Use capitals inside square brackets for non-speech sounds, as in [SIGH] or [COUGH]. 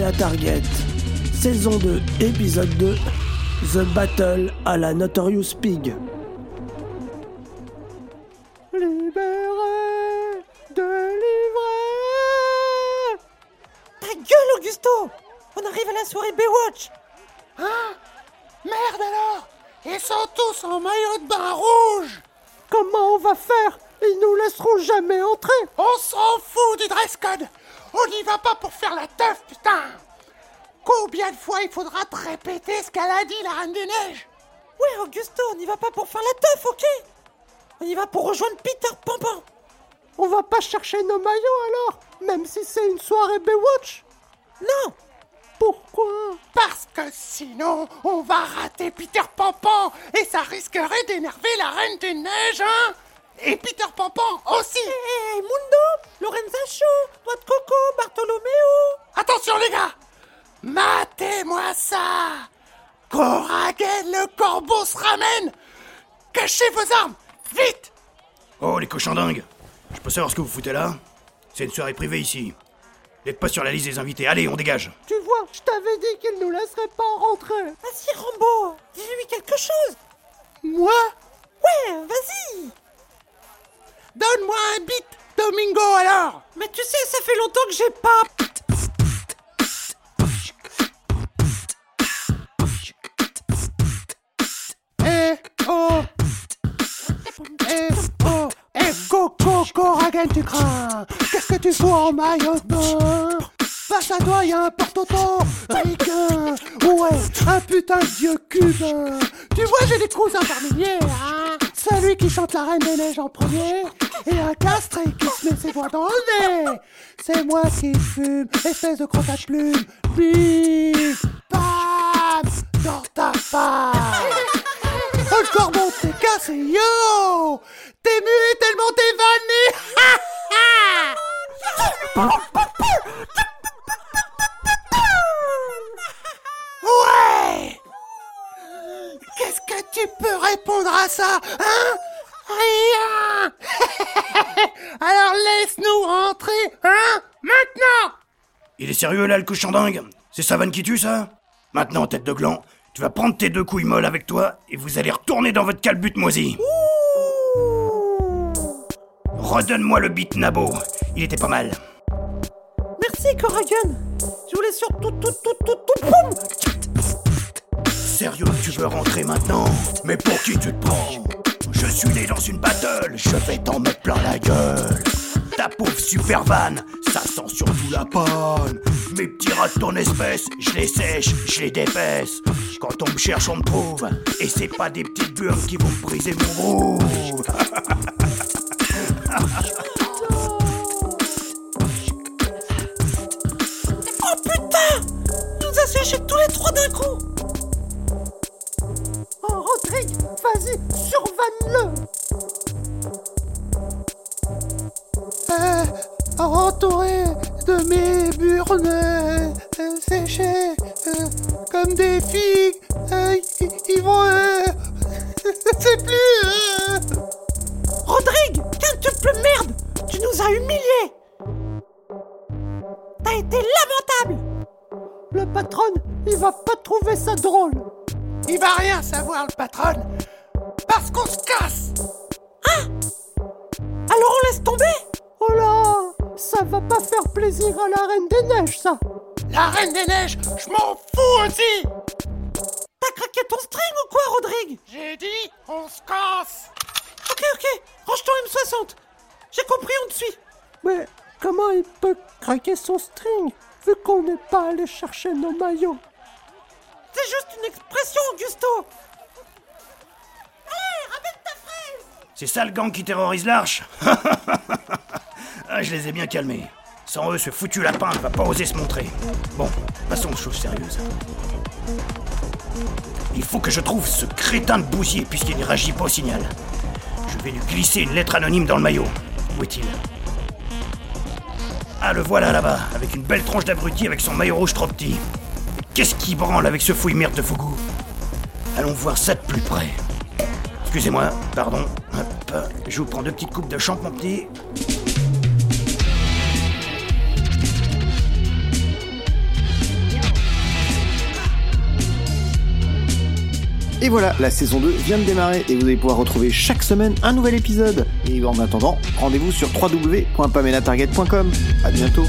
à Target. Saison 2, épisode 2. The Battle à la Notorious Pig. Libéré, délivré. Ta gueule, Augusto On arrive à la soirée Baywatch Hein? Merde alors Ils sont tous en maillot de bain rouge Comment on va faire Ils nous laisseront jamais entrer. On s'en fout du dress code. On n'y va pas pour faire la teuf, putain. Combien de fois il faudra te répéter ce qu'elle a dit, la Reine des Neiges? Ouais, Augusto, on n'y va pas pour faire la teuf, ok? On y va pour rejoindre Peter Pampan On va pas chercher nos maillots alors Même si c'est une soirée Baywatch. Non. Pourquoi? Parce que sinon, on va rater Peter Pampan et ça risquerait d'énerver la Reine des Neiges, hein? Et Peter Pampan aussi. Hé, Mundo Lorenza Shaw Noix de Coco Bartholoméo Attention les gars. Matez-moi ça. Coragen le corbeau se ramène. Cachez vos armes Vite. Oh, les cochons dingues. Je peux savoir ce que vous foutez là? C'est une soirée privée ici. N'êtes pas sur la liste des invités. Allez, on dégage. Tu vois, je t'avais dit qu'ils nous laisseraient pas rentrer. Vas-y, Rambo Dis-lui quelque chose. Moi? Ouais, vas-y Donne-moi un beat, Domingo alors Mais tu sais, ça fait longtemps que j'ai pas... Eh oh Eh oh Eh go go tu crains Qu'est-ce que tu fous en maillot de bain Face à toi y a un porte-auto ricain Ouais, un putain de vieux cubain Tu vois j'ai des cousins par milliers hein Qui chante la Reine des Neiges en premier Et un castré qui se met ses doigts dans le nez. C'est moi qui fume, espèce de crotte à plume. Bim Bam Dans ta face. Le corbeau t'es cassé, yo. T'es muet tellement t'es vanné ça, hein? Rien! [LAUGHS] Alors laisse-nous entrer, hein? Maintenant! Il est sérieux là, le cochon dingue? C'est Savane qui tue, ça? Maintenant, tête de gland, tu vas prendre tes deux couilles molles avec toi et vous allez retourner dans votre calbute moisi. Redonne-moi le beat Nabo. Il était pas mal. Merci, Coragen Je voulais surtout tout, tout, tout, tout, boum Sérieux, tu veux rentrer maintenant Mais pour qui tu te prends? Je suis né dans une battle, je vais t'en mettre plein la gueule. Ta pauvre super van, ça sent surtout la panne. Mes petits rats de ton espèce, je les sèche, je les dépaisse. Quand on me cherche, on me trouve. Et c'est pas des petites burnes qui vont briser mon groove. Oh putain nous a séché tous les trois d'un coup vas-y, survanne-le Euh, entouré de mes burnes euh, euh, séchées euh, comme des figues, euh, ils, ils vont... Euh, [LAUGHS] c'est plus... euh, Rodrigue Quintuple merde Tu nous as humiliés. T'as été lamentable. Le patron, il va pas trouver ça drôle. Il va rien savoir le patron parce qu'on se casse. Alors on laisse tomber? Oh là Ça va pas faire plaisir à la Reine des Neiges, ça. La Reine des Neiges, je m'en fous aussi. T'as craqué ton string ou quoi, Rodrigue? J'ai dit, on se casse. Ok, ok, range ton M60 J'ai compris, on te suit. Mais comment il peut craquer son string, vu qu'on n'est pas allé chercher nos maillots? C'est juste une expression, Augusto C'est ça le gang qui terrorise l'arche? [LAUGHS] Ah, je les ai bien calmés. Sans eux, ce foutu lapin ne va pas oser se montrer. Bon, passons aux choses sérieuses. Il faut que je trouve ce crétin de bousier puisqu'il ne réagit pas au signal. Je vais lui glisser une lettre anonyme dans le maillot. Où est-il? Ah, le voilà là-bas, avec une belle tronche d'abruti avec son maillot rouge trop petit. Qu'est-ce qui branle avec ce fouille merde de Fougou? Allons voir ça de plus près. Excusez-moi, pardon je vous prends deux petites coupes de champ, mon petit. Et voilà, la saison 2 vient de démarrer et vous allez pouvoir retrouver chaque semaine un nouvel épisode. Et en attendant, rendez-vous sur www.pamelatarget.com. À bientôt.